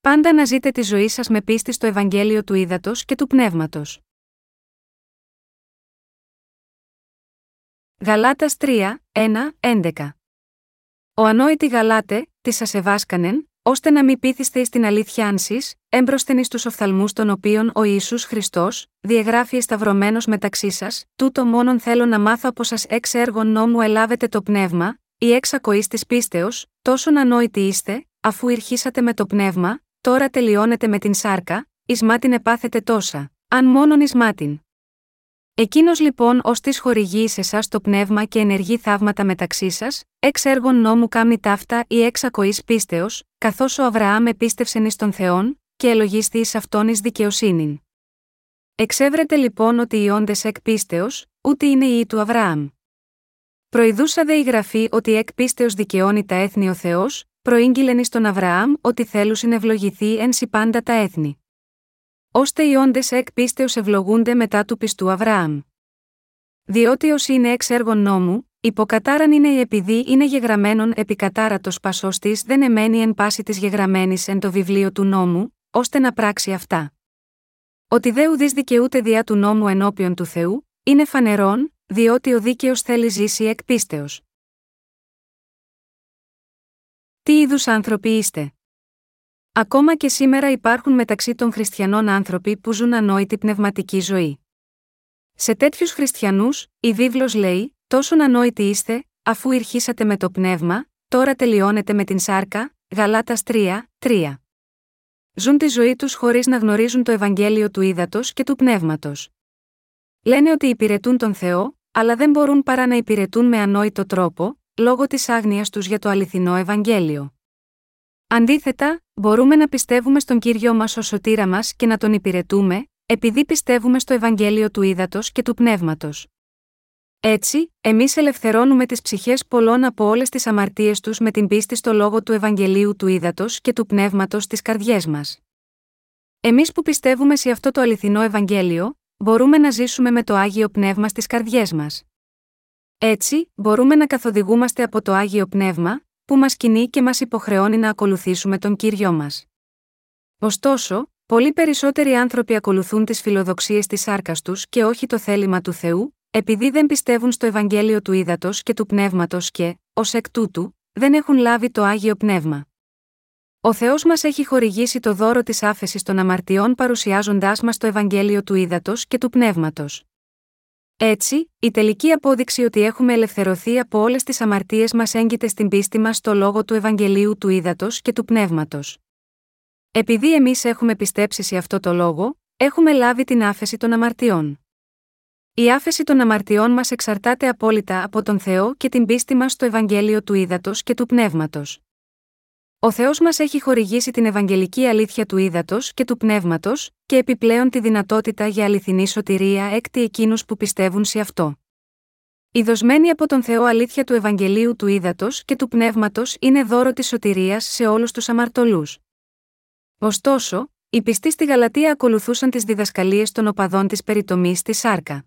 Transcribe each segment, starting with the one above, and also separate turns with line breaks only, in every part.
πάντα να ζείτε τη ζωή σας με πίστη στο Ευαγγέλιο του Ήδατος και του Πνεύματος. Γαλάτας 3, 1, 11 Ο ανόητη Γαλάτε, τη σας ευάσκανεν, ώστε να μην πείθεστε στην αλήθεια άνση, έμπροσθεν εις τους οφθαλμούς των οποίων ο Ισού Χριστός, διαγράφει εσταυρωμένος μεταξύ σας, τούτο μόνον θέλω να μάθω από σας έξ έργων νόμου ελάβετε το πνεύμα, ή έξ ακοή της πίστεως, τόσον ανόητοι είστε, αφού ηρχήσατε με το πνεύμα, τώρα τελειώνετε με την σάρκα, εις μάτιν επάθετε τόσα, αν μόνον εις μάτιν. Εκείνος λοιπόν ως της χορηγεί σε εσά το πνεύμα και ενεργεί θαύματα μεταξύ σας, εξ έργων νόμου κάμνη ταύτα ή εξ ακοής πίστεως, καθώς ο Αβραάμ επίστευσεν εις τον Θεόν, και ελογίστη εις αυτόν εις δικαιοσύνην. Εξέβρετε λοιπόν ότι οι όντες εκ πίστεως, ούτε είναι οι του Αβραάμ. Προειδούσα δε η γραφή ότι εκ πίστεως δικαιώνει τα έθνη ο Θεός, προήγγειλεν εις τον Αβραάμ ότι θέλουσιν ευλογηθεί εν πάντα τα έθνη ώστε οι όντες εκ πίστεως ευλογούνται μετά του πιστού Αβραάμ. Διότι όσοι είναι εξ έργων νόμου, υποκατάραν είναι η επειδή είναι γεγραμμένον επί κατάρατος πασός της δεν εμένει εν πάση της γεγραμμένης εν το βιβλίο του νόμου, ώστε να πράξει αυτά. Ότι δε ουδή δικαιούται διά του νόμου ενώπιον του Θεού, είναι φανερόν, διότι ο δίκαιος θέλει ζήσει εκ πίστεως. Τι είδους άνθρωποι είστε; Ακόμα και σήμερα υπάρχουν μεταξύ των χριστιανών άνθρωποι που ζουν ανόητη πνευματική ζωή. Σε τέτοιους χριστιανούς, η βίβλος λέει: Τόσον ανόητοι είστε, αφού ηρχήσατε με το πνεύμα, τώρα τελειώνετε με την σάρκα, Γαλάτας 3, 3. Ζουν τη ζωή τους χωρίς να γνωρίζουν το Ευαγγέλιο του ύδατο και του πνεύματος. Λένε ότι υπηρετούν τον Θεό, αλλά δεν μπορούν παρά να υπηρετούν με ανόητο τρόπο, λόγω της άγνοιας τους για το αληθινό Ευαγγέλιο. Αντίθετα, μπορούμε να πιστεύουμε στον κύριο μας ως σωτήρα μας και να τον υπηρετούμε, επειδή πιστεύουμε στο Ευαγγέλιο του Ήδατος και του Πνεύματος. Έτσι, εμείς ελευθερώνουμε τις ψυχές πολλών από όλες τις αμαρτίες τους με την πίστη στο λόγο του Ευαγγελίου του Ήδατος και του Πνεύματος στις καρδιές μας. Εμείς που πιστεύουμε σε αυτό το αληθινό Ευαγγέλιο, μπορούμε να ζήσουμε με το άγιο πνεύμα στις καρδιές μας. Έτσι, μπορούμε να καθοδηγούμαστε από το άγιο πνεύμα, που μας κινεί και μας υποχρεώνει να ακολουθήσουμε τον κύριο μας. Ωστόσο, πολύ περισσότεροι άνθρωποι ακολουθούν τις φιλοδοξίες της σάρκας τους και όχι το θέλημα του Θεού, επειδή δεν πιστεύουν στο Ευαγγέλιο του Ήδατος και του Πνεύματος και, ως εκ τούτου, δεν έχουν λάβει το άγιο πνεύμα. Ο Θεός μας έχει χορηγήσει το δώρο της άφεσης των αμαρτιών παρουσιάζοντάς μας το Ευαγγέλιο του Ήδατος και του Πνεύματος. Έτσι, η τελική απόδειξη ότι έχουμε ελευθερωθεί από όλες τις αμαρτίες μας έγκυται στην πίστη μας στο λόγο του Ευαγγελίου του Ήδατος και του Πνεύματος. Επειδή εμείς έχουμε πιστέψει σε αυτό το λόγο, έχουμε λάβει την άφεση των αμαρτιών. Η άφεση των αμαρτιών μας εξαρτάται απόλυτα από τον Θεό και την πίστη μας στο Ευαγγέλιο του Ήδατος και του Πνεύματος. Ο Θεός μας έχει χορηγήσει την Ευαγγελική αλήθεια του ύδατος και του πνεύματος, και επιπλέον τη δυνατότητα για αληθινή σωτηρία έκτη εκείνους που πιστεύουν σε αυτό. Η δοσμένη από τον Θεό αλήθεια του Ευαγγελίου του ύδατος και του πνεύματος είναι δώρο της σωτηρίας σε όλους τους αμαρτωλούς. Ωστόσο, οι πιστοί στη Γαλατεία ακολουθούσαν τις διδασκαλίες των οπαδών της περιτομή στη Σάρκα.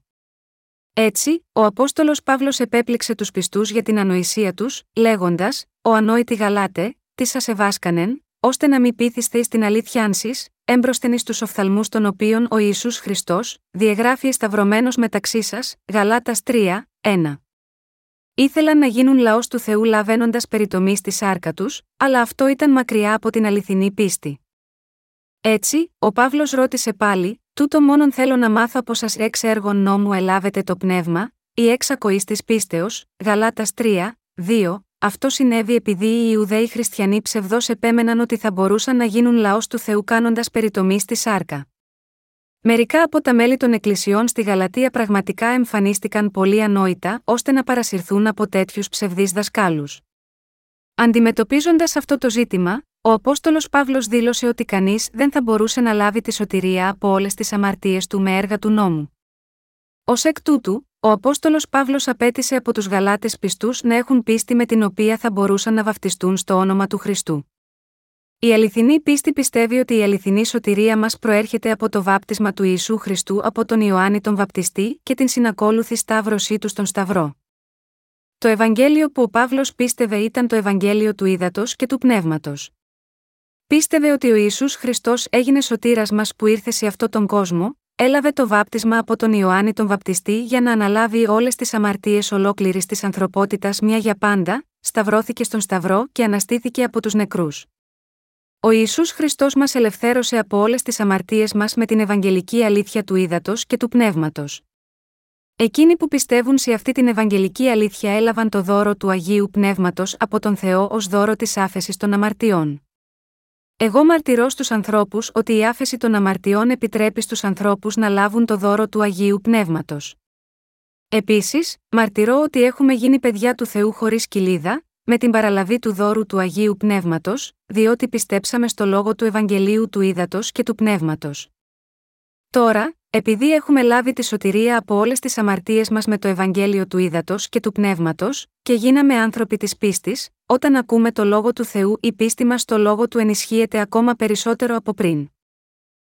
Έτσι, ο Απόστολος Παύλος επέπληξε τους πιστούς για την ανοησία τους, λέγοντας: Ο ανόητη Γαλάτε, τι σας ευάσκανεν, ώστε να μην πείθεστε στην αλήθεια άνση, έμπροσθεν στου οφθαλμούς των οποίων ο Ισού Χριστός, διαγράφει εσταυρωμένος μεταξύ σας, Γαλάτας 3, 1. Ήθελαν να γίνουν λαός του Θεού λαβαίνοντας περιτομή στη σάρκα τους, αλλά αυτό ήταν μακριά από την αληθινή πίστη. Έτσι, ο Παύλος ρώτησε πάλι, Τούτο μόνον θέλω να μάθω από σας έξ έργων νόμου ελάβετε το πνεύμα, ή έξ ακοή της πίστεως, Γαλάτας 3, 2, αυτό συνέβη επειδή οι Ιουδαίοι χριστιανοί ψευδό επέμεναν ότι θα μπορούσαν να γίνουν λαός του Θεού κάνοντας περιτομή στη σάρκα. Μερικά από τα μέλη των εκκλησιών στη Γαλατεία πραγματικά εμφανίστηκαν πολύ ανόητα ώστε να παρασυρθούν από τέτοιους ψευδείς δασκάλους. Αντιμετωπίζοντας αυτό το ζήτημα, ο Απόστολος Παύλος δήλωσε ότι κανείς δεν θα μπορούσε να λάβει τη σωτηρία από όλες τις αμαρτίες του με έργα του νόμου. Ω εκ τούτου, ο Απόστολος Παύλος απέτησε από τους Γαλάτες πιστούς να έχουν πίστη με την οποία θα μπορούσαν να βαφτιστούν στο όνομα του Χριστού. Η αληθινή πίστη πιστεύει ότι η αληθινή σωτηρία μας προέρχεται από το βάπτισμα του Ιησού Χριστού από τον Ιωάννη τον Βαπτιστή και την συνακόλουθη σταύρωσή του στον Σταυρό. Το Ευαγγέλιο που ο Παύλος πίστευε ήταν το Ευαγγέλιο του Ήδατος και του Πνεύματος. Πίστευε ότι ο Ισού Χριστός έγινε σωτήρας μας που ήρθε σε αυτόν τον κόσμο, έλαβε το βάπτισμα από τον Ιωάννη τον Βαπτιστή για να αναλάβει όλες τις αμαρτίες ολόκληρης της ανθρωπότητας μια για πάντα, σταυρώθηκε στον Σταυρό και αναστήθηκε από τους νεκρούς. Ο Ιησούς Χριστός μας ελευθέρωσε από όλες τις αμαρτίες μας με την Ευαγγελική αλήθεια του ύδατος και του πνεύματος. Εκείνοι που πιστεύουν σε αυτή την Ευαγγελική αλήθεια έλαβαν το δώρο του Αγίου Πνεύματος από τον Θεό ως δώρο της άφεσης των αμαρτιών. Εγώ μαρτυρώ στους ανθρώπους ότι η άφεση των αμαρτιών επιτρέπει στους ανθρώπους να λάβουν το δώρο του Αγίου Πνεύματος. Επίσης, μαρτυρώ ότι έχουμε γίνει παιδιά του Θεού χωρίς κοιλίδα, με την παραλαβή του δώρου του Αγίου Πνεύματος, διότι πιστέψαμε στο λόγο του Ευαγγελίου του Ήδατος και του Πνεύματος. Τώρα, επειδή έχουμε λάβει τη σωτηρία από όλες τις αμαρτίες μας με το Ευαγγέλιο του Ήδατος και του Πνεύματος, και γίναμε άνθρωποι της πίστης, όταν ακούμε το λόγο του Θεού, η πίστη μας στο λόγο του ενισχύεται ακόμα περισσότερο από πριν.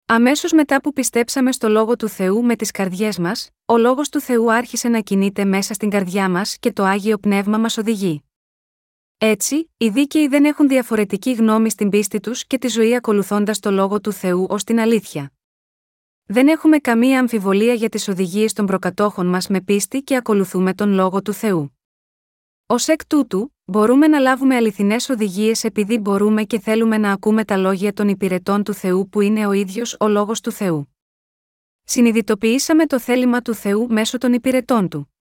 Αμέσως μετά που πιστέψαμε στο λόγο του Θεού με τις καρδιές μας, ο λόγος του Θεού άρχισε να κινείται μέσα στην καρδιά μας και το άγιο πνεύμα μας οδηγεί. Έτσι, οι δίκαιοι δεν έχουν διαφορετική γνώμη στην πίστη τους και τη ζωή ακολουθώντας το λόγο του Θεού ως την αλήθεια. Δεν έχουμε καμία αμφιβολία για τις οδηγίες των προκατόχων μας με πίστη και ακολουθούμε τον λόγο του Θεού. Ω εκ τούτου, μπορούμε να λάβουμε αληθινές οδηγίες επειδή μπορούμε και θέλουμε να ακούμε τα λόγια των υπηρετών του Θεού που είναι ο ίδιος ο λόγος του Θεού. Συνειδητοποιήσαμε το θέλημα του Θεού μέσω των υπηρετών του.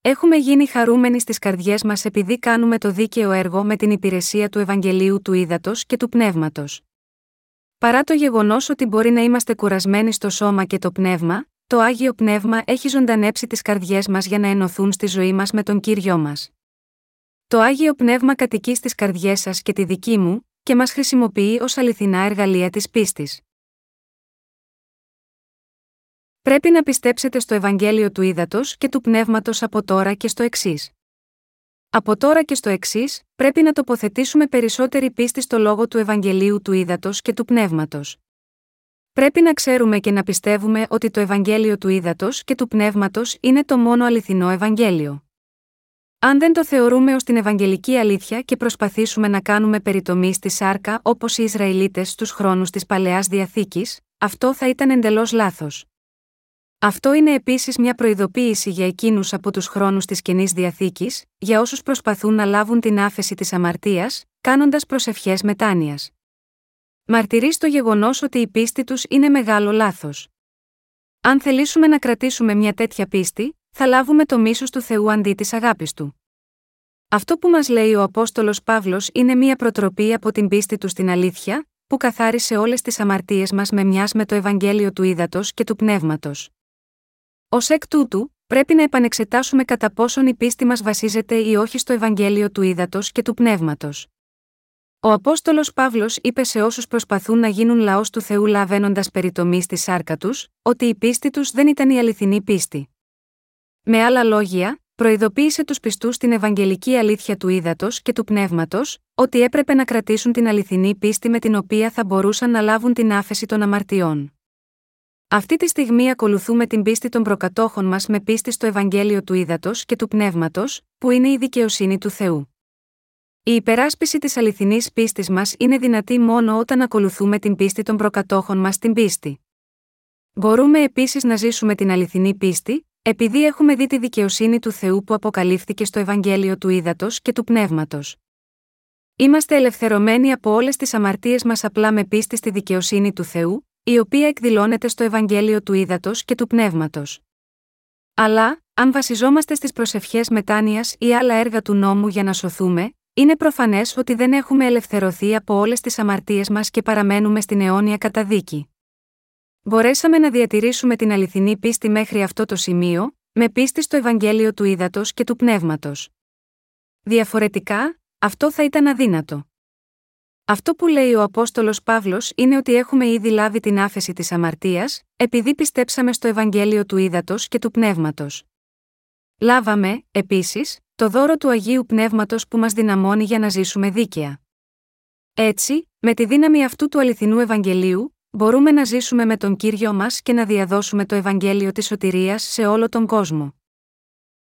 Έχουμε γίνει χαρούμενοι στις καρδιές μας επειδή κάνουμε το δίκαιο έργο με την υπηρεσία του Ευαγγελίου του Ήδατος και του Πνεύματος. Παρά το γεγονός ότι μπορεί να είμαστε κουρασμένοι στο σώμα και το πνεύμα, το άγιο πνεύμα έχει ζωντανέψει τις καρδιές μας για να ενωθούν στη ζωή μας με τον κύριο μας. Το άγιο πνεύμα κατοικεί στις καρδιές σας και τη δική μου, και μας χρησιμοποιεί ως αληθινά εργαλεία της πίστης. Πρέπει να πιστέψετε στο Ευαγγέλιο του Ήδατος και του Πνεύματος από τώρα και στο εξής. Από τώρα και στο εξής, πρέπει να τοποθετήσουμε περισσότερη πίστη στο λόγο του Ευαγγελίου του Ήδατος και του Πνεύματος. Πρέπει να ξέρουμε και να πιστεύουμε ότι το Ευαγγέλιο του Ήδατος και του Πνεύματος είναι το μόνο αληθινό Ευαγγέλιο. Αν δεν το θεωρούμε ως την Ευαγγελική αλήθεια και προσπαθήσουμε να κάνουμε περιτομή στη σάρκα όπως οι Ισραηλίτες στους χρόνους της παλαιάς διαθήκης, αυτό θα ήταν εντελώς λάθος. Αυτό είναι επίσης μια προειδοποίηση για εκείνους από τους χρόνους της κοινή διαθήκης, για όσους προσπαθούν να λάβουν την άφεση της αμαρτίας, κάνοντας προσευχές μετάνοιας. Μαρτυρεί το γεγονός ότι η πίστη τους είναι μεγάλο λάθος. Αν θελήσουμε να κρατήσουμε μια τέτοια πίστη, θα λάβουμε το μίσος του Θεού αντί της αγάπης του. Αυτό που μας λέει ο Απόστολος Παύλος είναι μια προτροπή από την πίστη του στην αλήθεια, που καθάρισε όλες τις αμαρτίες μας με μιας με το Ευαγγέλιο του Ήδατος και του Πνεύματος. Ω εκ τούτου, πρέπει να επανεξετάσουμε κατά πόσον η πίστη μας βασίζεται ή όχι στο Ευαγγέλιο του Ήδατος και του Πνεύματος. Ο Απόστολος Παύλος είπε σε όσους προσπαθούν να γίνουν λαός του Θεού λαβαίνοντας περιτομή στη σάρκα τους, ότι η πίστη τους δεν ήταν η αληθινή πίστη. Με άλλα λόγια, προειδοποίησε τους πιστούς στην Ευαγγελική αλήθεια του ύδατο και του πνεύματος, ότι έπρεπε να κρατήσουν την αληθινή πίστη με την οποία θα μπορούσαν να λάβουν την άφεση των αμαρτιών. Αυτή τη στιγμή ακολουθούμε την πίστη των προκατόχων μας με πίστη στο Ευαγγέλιο του Ήδατος και του Πνεύματος, που είναι η δικαιοσύνη του Θεού. Η υπεράσπιση της αληθινής πίστης μας είναι δυνατή μόνο όταν ακολουθούμε την πίστη των προκατόχων μας στην πίστη. Μπορούμε επίσης να ζήσουμε την αληθινή πίστη, επειδή έχουμε δει τη δικαιοσύνη του Θεού που αποκαλύφθηκε στο Ευαγγέλιο του Ήδατος και του Πνεύματος. Είμαστε ελευθερωμένοι από όλες τις αμαρτίες μας απλά με πίστη στη δικαιοσύνη του Θεού, η οποία εκδηλώνεται στο Ευαγγέλιο του Ήδατος και του Πνεύματος. Αλλά, αν βασιζόμαστε στις προσευχές μετάνοιας ή άλλα έργα του νόμου για να σωθούμε, είναι προφανές ότι δεν έχουμε ελευθερωθεί από όλες τις αμαρτίες μας και παραμένουμε στην αιώνια καταδίκη. Μπορέσαμε να διατηρήσουμε την αληθινή πίστη μέχρι αυτό το σημείο, με πίστη στο Ευαγγέλιο του Ήδατος και του Πνεύματος. Διαφορετικά, αυτό θα ήταν αδύνατο. Αυτό που λέει ο Απόστολος Παύλος είναι ότι έχουμε ήδη λάβει την άφεση της αμαρτίας, επειδή πιστέψαμε στο Ευαγγέλιο του Ήδατος και του Πνεύματος. Λάβαμε, επίσης, το δώρο του Αγίου Πνεύματος που μας δυναμώνει για να ζήσουμε δίκαια. Έτσι, με τη δύναμη αυτού του αληθινού Ευαγγελίου, μπορούμε να ζήσουμε με τον κύριο μας και να διαδώσουμε το Ευαγγέλιο της σωτηρίας σε όλο τον κόσμο.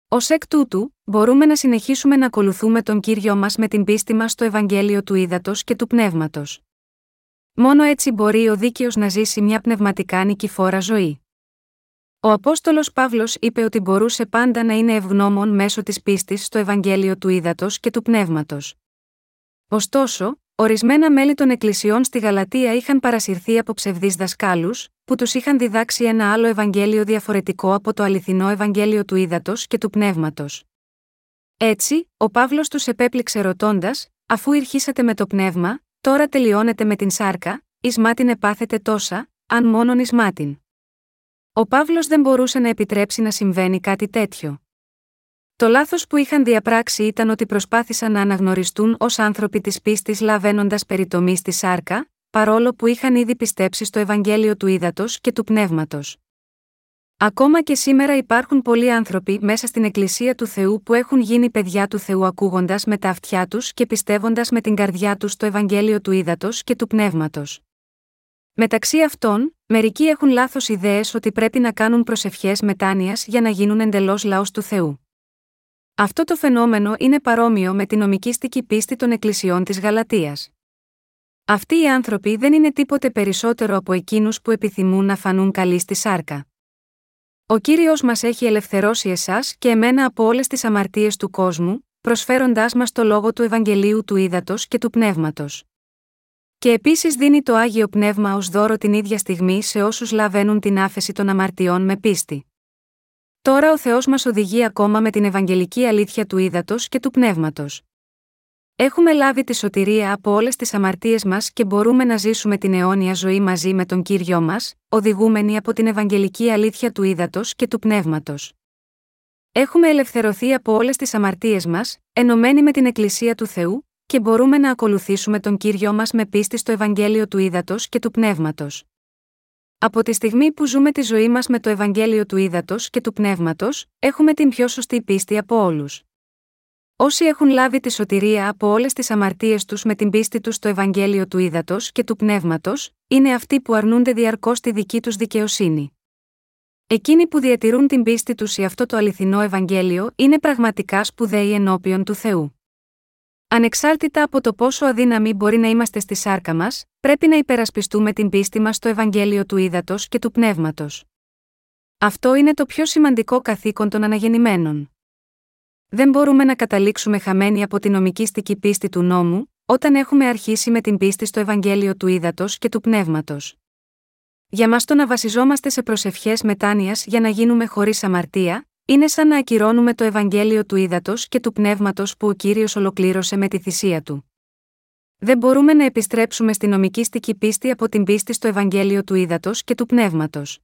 Ω εκ τούτου, μπορούμε να συνεχίσουμε να ακολουθούμε τον κύριο μας με την πίστη μας στο Ευαγγέλιο του Ήδατος και του Πνεύματος. Μόνο έτσι μπορεί ο δίκαιος να ζήσει μια πνευματικά νικηφόρα ζωή. Ο Απόστολος Παύλος είπε ότι μπορούσε πάντα να είναι ευγνώμων μέσω της πίστης στο Ευαγγέλιο του Ήδατος και του Πνεύματος. Ωστόσο, ορισμένα μέλη των εκκλησιών στη Γαλατεία είχαν παρασυρθεί από ψευδείς δασκάλους, που τους είχαν διδάξει ένα άλλο Ευαγγέλιο διαφορετικό από το αληθινό Ευαγγέλιο του Ήδατος και του Πνεύματος. Έτσι, ο Παύλος τους επέπληξε ρωτώντας, αφού ηρχίσατε με το πνεύμα, τώρα τελειώνετε με την σάρκα, εις μάτιν επάθετε τόσα, αν μόνον εις μάτιν. Ο Παύλος δεν μπορούσε να επιτρέψει να συμβαίνει κάτι τέτοιο. Το λάθος που είχαν διαπράξει ήταν ότι προσπάθησαν να αναγνωριστούν ως άνθρωποι της πίστης λαβαίνοντας περιτομή στη σάρκα, παρόλο που είχαν ήδη πιστέψει στο Ευαγγέλιο του Ήδατος και του Πνεύματος. Ακόμα και σήμερα υπάρχουν πολλοί άνθρωποι μέσα στην Εκκλησία του Θεού που έχουν γίνει παιδιά του Θεού ακούγοντας με τα αυτιά τους και πιστεύοντας με την καρδιά τους το Ευαγγέλιο του Ήδατος και του Πνεύματος. Μεταξύ αυτών, μερικοί έχουν λάθος ιδέες ότι πρέπει να κάνουν προσευχές μετάνοιας για να γίνουν εντελώς λαός του Θεού. Αυτό το φαινόμενο είναι παρόμοιο με την νομικήστικη πίστη των εκκλησιών της Γαλατείας. Αυτοί οι άνθρωποι δεν είναι τίποτε περισσότερο από εκείνους που επιθυμούν να φανούν καλοί στη σάρκα. Ο κύριος μας έχει ελευθερώσει εσάς και εμένα από όλες τις αμαρτίες του κόσμου, προσφέροντάς μας το λόγο του Ευαγγελίου του Ήδατος και του Πνεύματος. Και επίσης δίνει το άγιο πνεύμα ως δώρο την ίδια στιγμή σε όσους λαβαίνουν την άφεση των αμαρτιών με πίστη. Τώρα ο Θεός μας οδηγεί ακόμα με την Ευαγγελική αλήθεια του Ήδατος και του Πνεύματος. Έχουμε λάβει τη σωτηρία από όλες τις αμαρτίες μας και μπορούμε να ζήσουμε την αιώνια ζωή μαζί με τον κύριο μας, οδηγούμενοι από την Ευαγγελική αλήθεια του Ήδατο και του Πνεύματος. Έχουμε ελευθερωθεί από όλες τις αμαρτίες μας, ενωμένοι με την Εκκλησία του Θεού, και μπορούμε να ακολουθήσουμε τον κύριο μας με πίστη στο Ευαγγέλιο του Ήδατο και του Πνεύματος. Από τη στιγμή που ζούμε τη ζωή μας με το Ευαγγέλιο του Ήδατο και του Πνεύματος, έχουμε την πιο σωστή πίστη από όλους. Όσοι έχουν λάβει τη σωτηρία από όλες τις αμαρτίες τους με την πίστη τους στο Ευαγγέλιο του Ήδατος και του Πνεύματος, είναι αυτοί που αρνούνται διαρκώς τη δική τους δικαιοσύνη. Εκείνοι που διατηρούν την πίστη τους σε αυτό το αληθινό Ευαγγέλιο είναι πραγματικά σπουδαίοι ενώπιον του Θεού. Ανεξάρτητα από το πόσο αδύναμοι μπορεί να είμαστε στη σάρκα μας, πρέπει να υπερασπιστούμε την πίστη μας στο Ευαγγέλιο του Ήδατος και του Πνεύματος. Αυτό είναι το πιο σημαντικό καθήκον των αναγεννημένων. Δεν μπορούμε να καταλήξουμε χαμένοι από την νομικήστική πίστη του νόμου, όταν έχουμε αρχίσει με την πίστη στο Ευαγγέλιο του Ήδατος και του Πνεύματος. Για μας το να βασιζόμαστε σε προσευχές μετάνοιας για να γίνουμε χωρίς αμαρτία, είναι σαν να ακυρώνουμε το Ευαγγέλιο του Ήδατος και του Πνεύματος που ο κύριος ολοκλήρωσε με τη θυσία του. Δεν μπορούμε να επιστρέψουμε στην νομικήστική πίστη από την πίστη στο Ευαγγέλιο του Ήδατος και του Πνεύματος.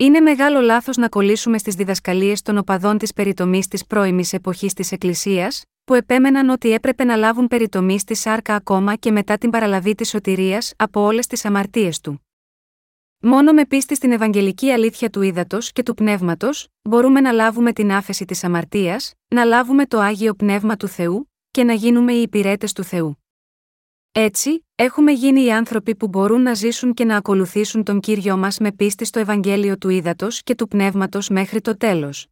Είναι μεγάλο λάθος να κολλήσουμε στις διδασκαλίες των οπαδών της περιτομής της πρώιμης εποχής της Εκκλησίας, που επέμεναν ότι έπρεπε να λάβουν περιτομή στη σάρκα ακόμα και μετά την παραλαβή της σωτηρίας από όλες τις αμαρτίες του. Μόνο με πίστη στην Ευαγγελική αλήθεια του ύδατος και του πνεύματος, μπορούμε να λάβουμε την άφεση της αμαρτίας, να λάβουμε το άγιο πνεύμα του Θεού και να γίνουμε οι υπηρέτες του Θεού. Έτσι, έχουμε γίνει οι άνθρωποι που μπορούν να ζήσουν και να ακολουθήσουν τον κύριο μας με πίστη στο Ευαγγέλιο του ύδατο και του πνεύματος μέχρι το τέλος.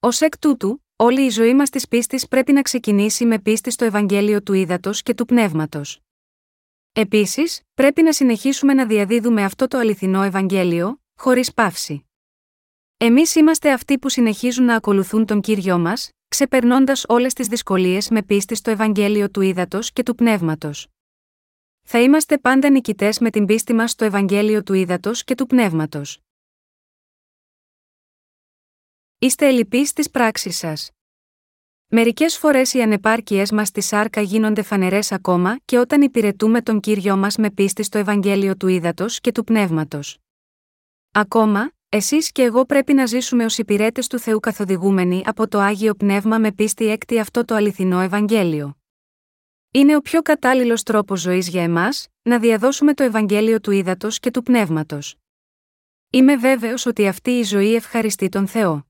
Ω εκ τούτου, όλη η ζωή μας της πίστης πρέπει να ξεκινήσει με πίστη στο Ευαγγέλιο του ύδατο και του πνεύματος. Επίσης, πρέπει να συνεχίσουμε να διαδίδουμε αυτό το αληθινό Ευαγγέλιο, χωρίς παύση. Εμείς είμαστε αυτοί που συνεχίζουν να ακολουθούν τον κύριο μας, ξεπερνώντας όλες τις δυσκολίες με πίστη στο Ευαγγέλιο του Ήδατος και του Πνεύματος. Θα είμαστε πάντα νικητές με την πίστη μας στο Ευαγγέλιο του Ήδατος και του Πνεύματος. Είστε ελλειπείς στι πράξει σας. Μερικές φορές οι ανεπάρκειές μας στη σάρκα γίνονται φανερές ακόμα και όταν υπηρετούμε τον κύριο μας με πίστη στο Ευαγγέλιο του Ήδατος και του Πνεύματος. Ακόμα, εσείς και εγώ πρέπει να ζήσουμε ως υπηρέτες του Θεού καθοδηγούμενοι από το άγιο πνεύμα με πίστη έκτη αυτό το αληθινό Ευαγγέλιο. Είναι ο πιο κατάλληλος τρόπος ζωής για εμάς, να διαδώσουμε το Ευαγγέλιο του Ήδατος και του Πνεύματος. Είμαι βέβαιος ότι αυτή η ζωή ευχαριστεί τον Θεό.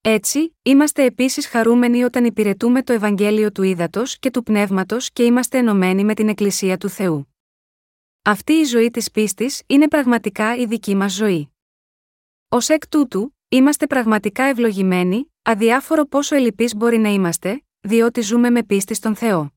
Έτσι, είμαστε επίσης χαρούμενοι όταν υπηρετούμε το Ευαγγέλιο του Ήδατος και του Πνεύματος και είμαστε ενωμένοι με την Εκκλησία του Θεού. Αυτή η ζωή της πίστης είναι πραγματικά η δική μας ζωή. Ω εκ τούτου, είμαστε πραγματικά ευλογημένοι, αδιάφορο πόσο ελλειπείς μπορεί να είμαστε, διότι ζούμε με πίστη στον Θεό.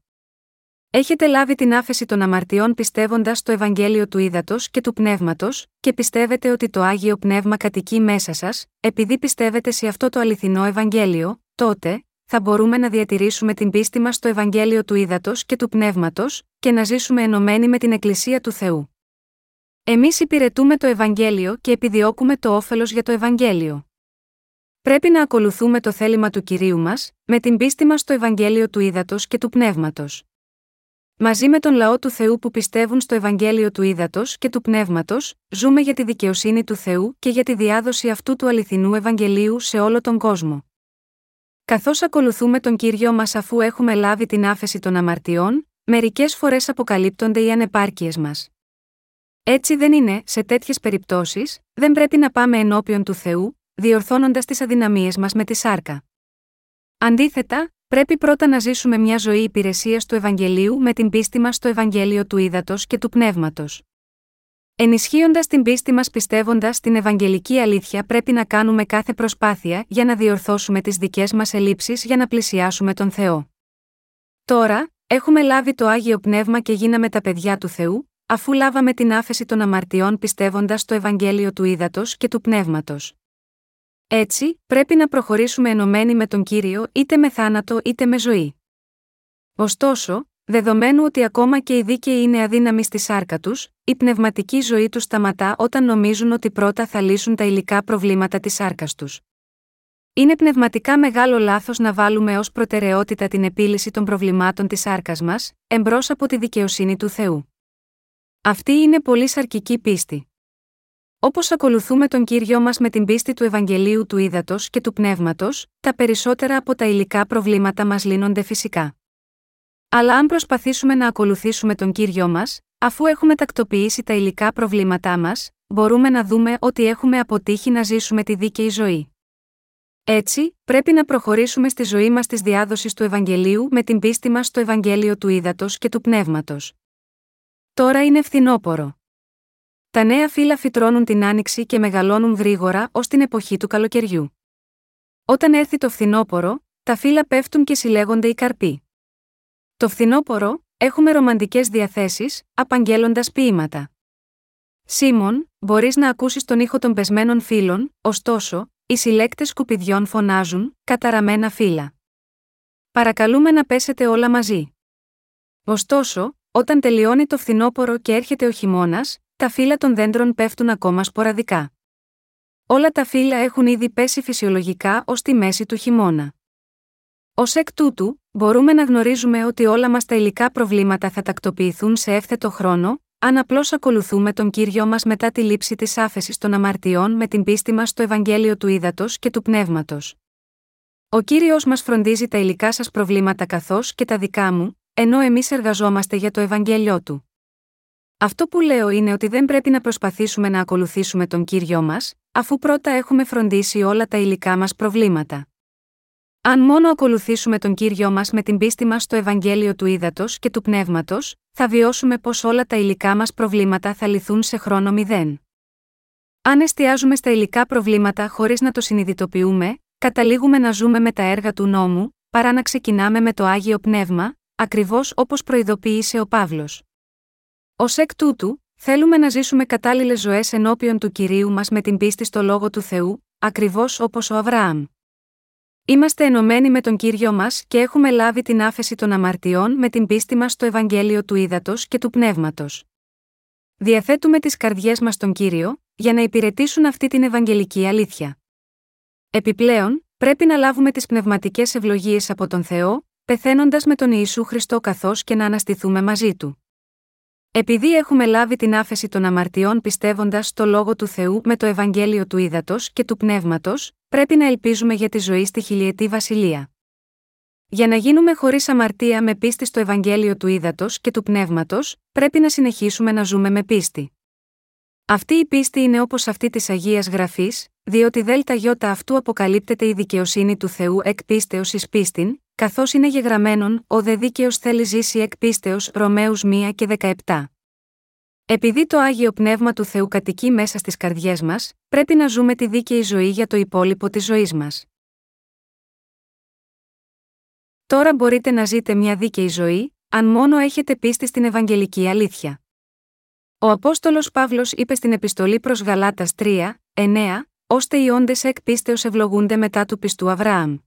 Έχετε λάβει την άφεση των αμαρτιών πιστεύοντας το Ευαγγέλιο του Ήδατος και του Πνεύματος, και πιστεύετε ότι το άγιο πνεύμα κατοικεί μέσα σας, επειδή πιστεύετε σε αυτό το αληθινό Ευαγγέλιο, τότε, θα μπορούμε να διατηρήσουμε την πίστη μας στο Ευαγγέλιο του Ήδατος και του Πνεύματος, και να ζήσουμε ενωμένοι με την Εκκλησία του Θεού. Εμείς υπηρετούμε το Ευαγγέλιο και επιδιώκουμε το όφελος για το Ευαγγέλιο. Πρέπει να ακολουθούμε το θέλημα του κυρίου μας, με την πίστη μας στο Ευαγγέλιο του Ήδατος και του Πνεύματος. Μαζί με τον λαό του Θεού που πιστεύουν στο Ευαγγέλιο του Ήδατος και του Πνεύματος, ζούμε για τη δικαιοσύνη του Θεού και για τη διάδοση αυτού του αληθινού Ευαγγελίου σε όλο τον κόσμο. Καθώς ακολουθούμε τον κύριο μας αφού έχουμε λάβει την άφεση των αμαρτιών, μερικές φορές αποκαλύπτονται οι ανεπάρκειες μας. Έτσι δεν είναι, σε τέτοιες περιπτώσεις, δεν πρέπει να πάμε ενώπιον του Θεού, διορθώνοντας τις αδυναμίες μας με τη σάρκα. Αντίθετα, πρέπει πρώτα να ζήσουμε μια ζωή υπηρεσίας του Ευαγγελίου με την πίστη μας στο Ευαγγέλιο του Ήδατος και του Πνεύματος. Ενισχύοντας την πίστη μας πιστεύοντας στην Ευαγγελική αλήθεια, πρέπει να κάνουμε κάθε προσπάθεια για να διορθώσουμε τις δικές μας ελλείψεις για να πλησιάσουμε τον Θεό. Τώρα, έχουμε λάβει το άγιο πνεύμα και γίναμε τα παιδιά του Θεού, αφού λάβαμε την άφεση των αμαρτιών πιστεύοντας στο Ευαγγέλιο του Ήδατος και του Πνεύματος. Έτσι, πρέπει να προχωρήσουμε ενωμένοι με τον κύριο είτε με θάνατο είτε με ζωή. Ωστόσο, δεδομένου ότι ακόμα και οι δίκαιοι είναι αδύναμοι στη σάρκα τους, η πνευματική ζωή τους σταματά όταν νομίζουν ότι πρώτα θα λύσουν τα υλικά προβλήματα της σάρκας τους. Είναι πνευματικά μεγάλο λάθος να βάλουμε ως προτεραιότητα την επίλυση των προβλημάτων της σάρκας μας, εμπρός από τη δικαιοσύνη του Θεού. Αυτή είναι πολύ σαρκική πίστη. Όπως ακολουθούμε τον κύριο μας με την πίστη του Ευαγγελίου του Ήδατος και του Πνεύματος, τα περισσότερα από τα υλικά προβλήματα μας λύνονται φυσικά. Αλλά αν προσπαθήσουμε να ακολουθήσουμε τον κύριο μας, αφού έχουμε τακτοποιήσει τα υλικά προβλήματά μας, μπορούμε να δούμε ότι έχουμε αποτύχει να ζήσουμε τη δίκαιη ζωή. Έτσι, πρέπει να προχωρήσουμε στη ζωή μας της διάδοσης του Ευαγγελίου με την πίστη μας στο Ευαγγέλιο του Ήδατος και του Πνεύματος. Τώρα είναι φθινόπορο. Τα νέα φύλλα φυτρώνουν την άνοιξη και μεγαλώνουν γρήγορα ως την εποχή του καλοκαιριού. Όταν έρθει το φθινόπορο, τα φύλλα πέφτουν και συλλέγονται οι καρποί. Το φθινόπορο, έχουμε ρομαντικές διαθέσεις, απαγγέλλοντας ποίηματα. Σίμων, μπορείς να ακούσεις τον ήχο των πεσμένων φύλων, ωστόσο, οι συλλέκτες σκουπιδιών φωνάζουν, καταραμένα φύλλα. Παρακαλούμε να πέσετε όλα μαζί. Ωστόσο, όταν τελειώνει το φθινόπορο και έρχεται ο χειμώνας, τα φύλλα των δέντρων πέφτουν ακόμα σποραδικά. Όλα τα φύλλα έχουν ήδη πέσει φυσιολογικά ως τη μέση του χειμώνα. Ω εκ τούτου, μπορούμε να γνωρίζουμε ότι όλα μας τα υλικά προβλήματα θα τακτοποιηθούν σε εύθετο χρόνο, αν απλώς ακολουθούμε τον κύριο μας μετά τη λήψη της άφεσης των αμαρτιών με την πίστη μας στο Ευαγγέλιο του Ήδατος και του Πνεύματος. Ο κύριος μας φροντίζει τα υλικά σας προβλήματα καθώς και τα δικά μου, ενώ εμείς εργαζόμαστε για το Ευαγγέλιο του. Αυτό που λέω είναι ότι δεν πρέπει να προσπαθήσουμε να ακολουθήσουμε τον κύριο μας, αφού πρώτα έχουμε φροντίσει όλα τα υλικά μας προβλήματα. Αν μόνο ακολουθήσουμε τον κύριο μας με την πίστη μας στο Ευαγγέλιο του Ήδατος και του Πνεύματος, θα βιώσουμε πως όλα τα υλικά μας προβλήματα θα λυθούν σε χρόνο μηδέν. Αν εστιάζουμε στα υλικά προβλήματα χωρίς να το συνειδητοποιούμε, καταλήγουμε να ζούμε με τα έργα του νόμου, παρά να ξεκινάμε με το άγιο πνεύμα, ακριβώς όπως προειδοποίησε ο Παύλος. Ω εκ τούτου, θέλουμε να ζήσουμε κατάλληλες ζωές ενώπιον του κυρίου μας με την πίστη στο λόγο του Θεού, ακριβώς όπως ο Αβραάμ. Είμαστε ενωμένοι με τον κύριο μας και έχουμε λάβει την άφεση των αμαρτιών με την πίστη μας στο Ευαγγέλιο του Ήδατος και του Πνεύματος. Διαθέτουμε τις καρδιές μας στον κύριο, για να υπηρετήσουν αυτή την Ευαγγελική αλήθεια. Επιπλέον, πρέπει να λάβουμε τις πνευματικές ευλογίες από τον Θεό, πεθαίνοντας με τον Ιησού Χριστό καθώς και να αναστηθούμε μαζί του. Επειδή έχουμε λάβει την άφεση των αμαρτιών πιστεύοντας στο λόγο του Θεού με το Ευαγγέλιο του Ήδατος και του Πνεύματος, πρέπει να ελπίζουμε για τη ζωή στη χιλιετή βασιλεία. Για να γίνουμε χωρίς αμαρτία με πίστη στο Ευαγγέλιο του Ήδατος και του Πνεύματος, πρέπει να συνεχίσουμε να ζούμε με πίστη. Αυτή η πίστη είναι όπως αυτή της Αγίας Γραφής, διότι ΔΕΛΤΑ γιώτα αυτού αποκαλύπτεται η δικαιοσύνη του Θεού εκ πίστεω εις πίστην, καθώς είναι γεγραμμένον, ο δε δίκαιος θέλει ζήσει εκ πίστεως Ρωμαίους 1 και 17. Επειδή το άγιο πνεύμα του Θεού κατοικεί μέσα στις καρδιές μας, πρέπει να ζούμε τη δίκαιη ζωή για το υπόλοιπο της ζωής μας. Τώρα μπορείτε να ζείτε μια δίκαιη ζωή, αν μόνο έχετε πίστη στην Ευαγγελική αλήθεια. Ο Απόστολος Παύλος είπε στην επιστολή προς Γαλάτας 3, 9, ώστε οι όντες εκ πίστεως ευλογούνται μετά του πιστού Αβραάμ.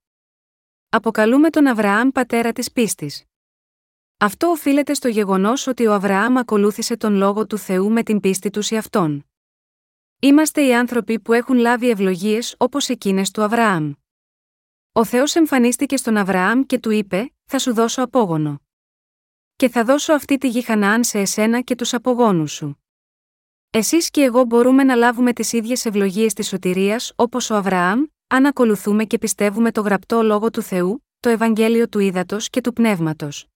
Αποκαλούμε τον Αβραάμ πατέρα της πίστης. Αυτό οφείλεται στο γεγονός ότι ο Αβραάμ ακολούθησε τον λόγο του Θεού με την πίστη τους σε αυτόν. Είμαστε οι άνθρωποι που έχουν λάβει ευλογίες όπως εκείνες του Αβραάμ. Ο Θεός εμφανίστηκε στον Αβραάμ και του είπε: Θα σου δώσω απόγονο. Και θα δώσω αυτή τη γη Χαναάν σε εσένα και τους απογόνους σου. Εσείς και εγώ μπορούμε να λάβουμε τις ίδιες ευλογίες της σωτηρίας όπως ο Αβραάμ, αν ακολουθούμε και πιστεύουμε το γραπτό λόγο του Θεού, το Ευαγγέλιο του Ήδατος και του Πνεύματος.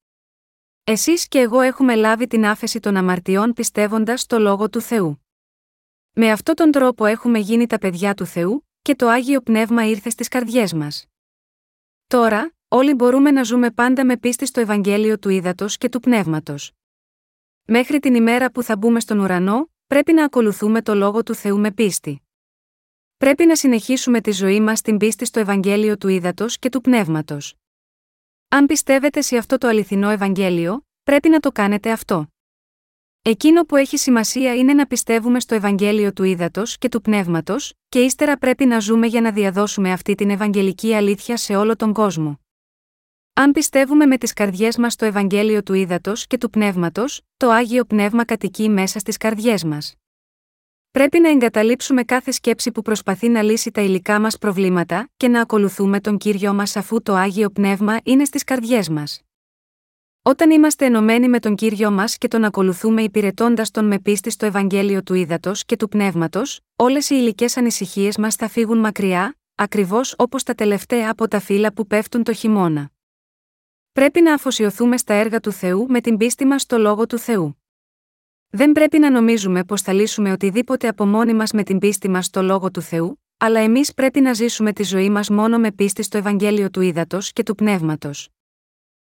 Εσείς και εγώ έχουμε λάβει την άφεση των αμαρτιών πιστεύοντας το λόγο του Θεού. Με αυτόν τον τρόπο έχουμε γίνει τα παιδιά του Θεού, και το άγιο πνεύμα ήρθε στις καρδιές μας. Τώρα, όλοι μπορούμε να ζούμε πάντα με πίστη στο Ευαγγέλιο του Ήδατος και του Πνεύματος. Μέχρι την ημέρα που θα μπούμε στον ουρανό, πρέπει να ακολουθούμε το λόγο του Θεού με πίστη. Πρέπει να συνεχίσουμε τη ζωή μας στην πίστη στο Ευαγγέλιο του Ήδατος και του Πνεύματος. Αν πιστεύετε σε αυτό το αληθινό Ευαγγέλιο, πρέπει να το κάνετε αυτό. Εκείνο που έχει σημασία είναι να πιστεύουμε στο Ευαγγέλιο του Ήδατος και του Πνεύματος, και ύστερα πρέπει να ζούμε για να διαδώσουμε αυτή την Ευαγγελική αλήθεια σε όλο τον κόσμο. Αν πιστεύουμε με τις καρδιές μας στο Ευαγγέλιο του Ήδατος και του Πνεύματος, το άγιο πνεύμα κατοικεί μέσα στις καρδιές μας. Πρέπει να εγκαταλείψουμε κάθε σκέψη που προσπαθεί να λύσει τα υλικά μας προβλήματα και να ακολουθούμε τον κύριο μας αφού το άγιο πνεύμα είναι στις καρδιές μας. Όταν είμαστε ενωμένοι με τον κύριο μας και τον ακολουθούμε υπηρετώντας τον με πίστη στο Ευαγγέλιο του Ήδατος και του Πνεύματος, όλες οι υλικές ανησυχίες μας θα φύγουν μακριά, ακριβώς όπως τα τελευταία από τα φύλλα που πέφτουν το χειμώνα. Πρέπει να αφοσιωθούμε στα έργα του Θεού με την πίστη μας στο λόγο του Θεού. Δεν πρέπει να νομίζουμε πως θα λύσουμε οτιδήποτε από μόνοι μας με την πίστη μας στο λόγο του Θεού, αλλά εμείς πρέπει να ζήσουμε τη ζωή μας μόνο με πίστη στο Ευαγγέλιο του Ήδατος και του Πνεύματος.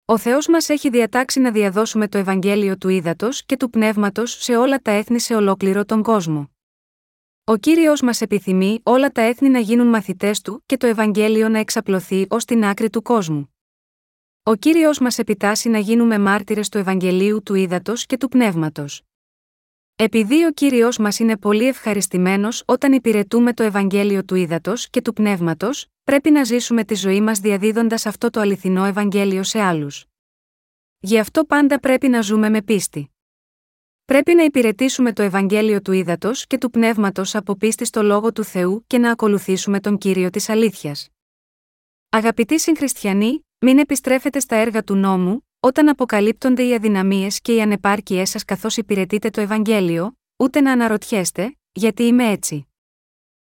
Ο Θεός μας έχει διατάξει να διαδώσουμε το Ευαγγέλιο του Ήδατος και του Πνεύματος σε όλα τα έθνη σε ολόκληρο τον κόσμο. Ο κύριος μας επιθυμεί όλα τα έθνη να γίνουν μαθητές του και το Ευαγγέλιο να εξαπλωθεί ως την άκρη του κόσμου. Ο κύριος μας επιτάσσει να γίνουμε μάρτυρες του Ευαγγελίου του Ήδατος και του Πνεύματος. Επειδή ο κύριος μας είναι πολύ ευχαριστημένος όταν υπηρετούμε το Ευαγγέλιο του Ήδατος και του Πνεύματος, πρέπει να ζήσουμε τη ζωή μας διαδίδοντας αυτό το αληθινό Ευαγγέλιο σε άλλους. Γι' αυτό πάντα πρέπει να ζούμε με πίστη. Πρέπει να υπηρετήσουμε το Ευαγγέλιο του Ήδατος και του Πνεύματος από πίστη στο λόγο του Θεού και να ακολουθήσουμε τον κύριο της αλήθειας. Αγαπητοί συγχριστιανοί, μην επιστρέφετε στα έργα του νόμου, όταν αποκαλύπτονται οι αδυναμίες και οι ανεπάρκειές σας καθώς υπηρετείτε το Ευαγγέλιο, ούτε να αναρωτιέστε, γιατί είμαι έτσι.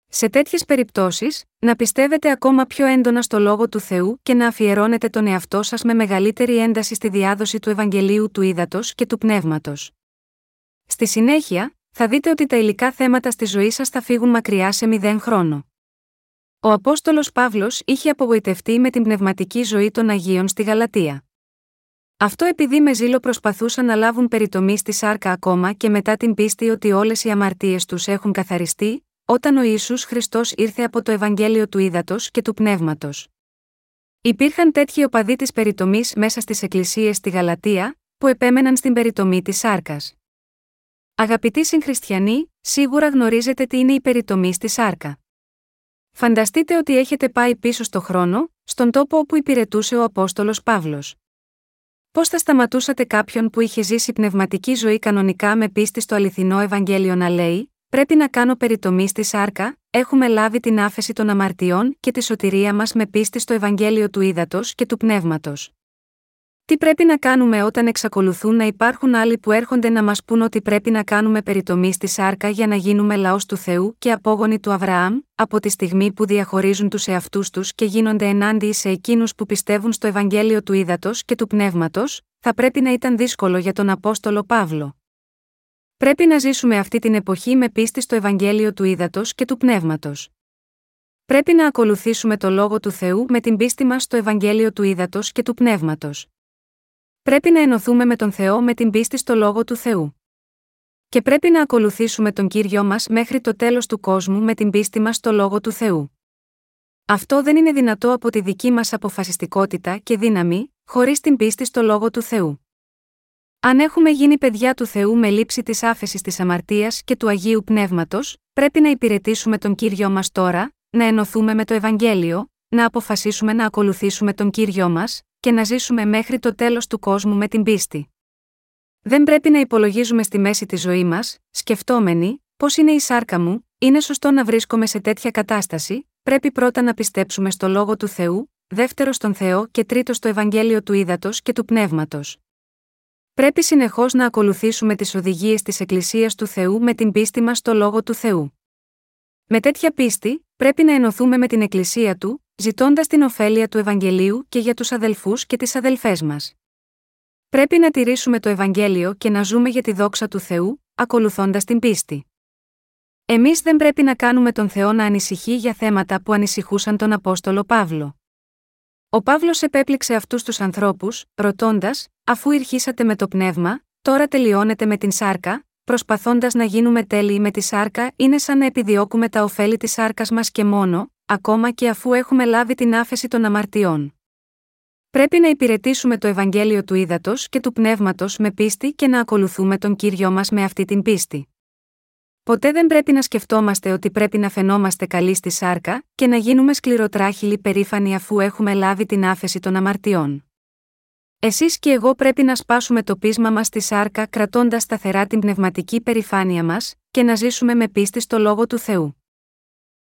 Σε τέτοιες περιπτώσεις, να πιστεύετε ακόμα πιο έντονα στο λόγο του Θεού και να αφιερώνετε τον εαυτό σας με μεγαλύτερη ένταση στη διάδοση του Ευαγγελίου του Ήδατος και του Πνεύματος. Στη συνέχεια, θα δείτε ότι τα υλικά θέματα στη ζωή σας θα φύγουν μακριά σε μηδέν χρόνο. Ο Απόστολος Παύλος είχε απογοητευτεί με την πνευματική ζωή των Αγίων στη Γαλατεία. Αυτό επειδή με ζήλο προσπαθούσαν να λάβουν περιτομή στη σάρκα ακόμα και μετά την πίστη ότι όλες οι αμαρτίες τους έχουν καθαριστεί, όταν ο Ισού Χριστός ήρθε από το Ευαγγέλιο του Ήδατος και του Πνεύματος. Υπήρχαν τέτοιοι οπαδοί της περιτομής μέσα στις εκκλησίες στη Γαλατεία, που επέμεναν στην περιτομή της σάρκας. Αγαπητοί συγχριστιανοί, σίγουρα γνωρίζετε τι είναι η περιτομή στη σάρκα. Φανταστείτε ότι έχετε πάει πίσω στο χρόνο, στον τόπο όπου υπηρετούσε ο Απόστολος Παύλος. Πώς θα σταματούσατε κάποιον που είχε ζήσει πνευματική ζωή κανονικά με πίστη στο αληθινό Ευαγγέλιο να λέει: Πρέπει να κάνω περιτομή στη σάρκα, έχουμε λάβει την άφεση των αμαρτιών και τη σωτηρία μας με πίστη στο Ευαγγέλιο του Ήδατος και του Πνεύματος. Τι πρέπει να κάνουμε όταν εξακολουθούν να υπάρχουν άλλοι που έρχονται να μας πούν ότι πρέπει να κάνουμε περιτομή στη σάρκα για να γίνουμε λαός του Θεού και απόγονοι του Αβραάμ, από τη στιγμή που διαχωρίζουν τους εαυτούς τους και γίνονται ενάντια σε εκείνους που πιστεύουν στο Ευαγγέλιο του Ήδατος και του Πνεύματος, θα πρέπει να ήταν δύσκολο για τον Απόστολο Παύλο. Πρέπει να ζήσουμε αυτή την εποχή με πίστη στο Ευαγγέλιο του Ήδατος και του Πνεύματος. Πρέπει να ακολουθήσουμε το λόγο του Θεού με την πίστη μας στο Ευαγγέλιο του Ήδατος και του Πνεύματος. Πρέπει να ενωθούμε με τον Θεό με την πίστη στο λόγο του Θεού. Και πρέπει να ακολουθήσουμε τον κύριο μας μέχρι το τέλος του κόσμου με την πίστη μας στο λόγο του Θεού. Αυτό δεν είναι δυνατό από τη δική μας αποφασιστικότητα και δύναμη, χωρίς την πίστη στο λόγο του Θεού. Αν έχουμε γίνει παιδιά του Θεού με λήψη της άφεσης της αμαρτίας και του Αγίου Πνεύματος, πρέπει να υπηρετήσουμε τον κύριο μας τώρα, να ενωθούμε με το Ευαγγέλιο, να αποφασίσουμε να ακολουθήσουμε τον κύριο μας, και να ζήσουμε μέχρι το τέλος του κόσμου με την πίστη. Δεν πρέπει να υπολογίζουμε στη μέση της ζωή μας, σκεφτόμενοι, πώς είναι η σάρκα μου, είναι σωστό να βρίσκομαι σε τέτοια κατάσταση, πρέπει πρώτα να πιστέψουμε στο λόγο του Θεού, δεύτερο στον Θεό και τρίτο στο Ευαγγέλιο του Ήδατος και του Πνεύματος. Πρέπει συνεχώς να ακολουθήσουμε τις οδηγίες της Εκκλησίας του Θεού με την πίστη μας στο λόγο του Θεού. Με τέτοια πίστη, πρέπει να ενωθούμε με την Εκκλησία του, ζητώντας την ωφέλεια του Ευαγγελίου και για τους αδελφούς και τις αδελφές μας. Πρέπει να τηρήσουμε το Ευαγγέλιο και να ζούμε για τη δόξα του Θεού, ακολουθώντας την πίστη. Εμείς δεν πρέπει να κάνουμε τον Θεό να ανησυχεί για θέματα που ανησυχούσαν τον Απόστολο Παύλο. Ο Παύλος επέπληξε αυτούς τους ανθρώπους, ρωτώντας, αφού ηρχήσατε με το πνεύμα, τώρα τελειώνετε με την σάρκα, προσπαθώντας να γίνουμε τέλειοι με τη σάρκα είναι σαν να επιδιώκουμε τα ωφέλη της σάρκας μας και μόνο, ακόμα και αφού έχουμε λάβει την άφεση των αμαρτιών. Πρέπει να υπηρετήσουμε το Ευαγγέλιο του Ήδατος και του Πνεύματος με πίστη και να ακολουθούμε τον κύριο μας με αυτή την πίστη. Ποτέ δεν πρέπει να σκεφτόμαστε ότι πρέπει να φαινόμαστε καλοί στη σάρκα και να γίνουμε σκληροτράχυλοι περήφανοι αφού έχουμε λάβει την άφεση των αμαρτιών. Εσείς και εγώ πρέπει να σπάσουμε το πείσμα μας στη σάρκα κρατώντας σταθερά την πνευματική περηφάνεια μας και να ζήσουμε με πίστη στο λόγο του Θεού.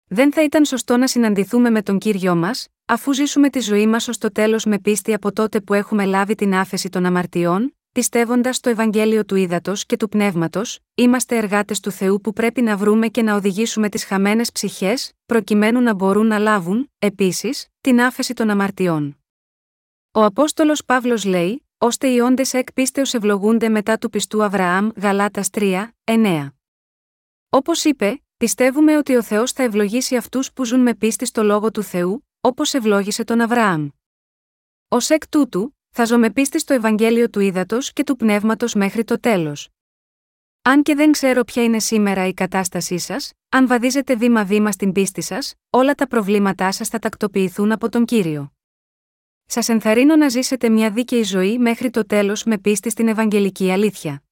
Δεν θα ήταν σωστό να συναντηθούμε με τον κύριο μας, αφού ζήσουμε τη ζωή μας ως το τέλος με πίστη από τότε που έχουμε λάβει την άφεση των αμαρτιών, πιστεύοντας το Ευαγγέλιο του Ήδατος και του Πνεύματος, είμαστε εργάτες του Θεού που πρέπει να βρούμε και να οδηγήσουμε τις χαμένες ψυχές, προκειμένου να μπορούν να λάβουν, επίσης, την άφεση των αμαρτιών. Ο Απόστολος Παύλος λέει, ώστε οι όντες εκ πίστεως ευλογούνται μετά του πιστού Αβραάμ, Γαλάτας 3, 9. Όπως είπε, πιστεύουμε ότι ο Θεός θα ευλογήσει αυτούς που ζουν με πίστη στο λόγο του Θεού, όπως ευλόγησε τον Αβραάμ. Ω εκ τούτου, θα ζω με πίστη στο Ευαγγέλιο του Ήδατος και του Πνεύματος μέχρι το τέλος. Αν και δεν ξέρω ποια είναι σήμερα η κατάστασή σας, αν βαδίζετε βήμα-βήμα στην πίστη σας, όλα τα προβλήματά σας θα τακτοποιηθούν από τον κύριο. Σας ενθαρρύνω να ζήσετε μια δίκαιη ζωή μέχρι το τέλος με πίστη στην Ευαγγελική αλήθεια.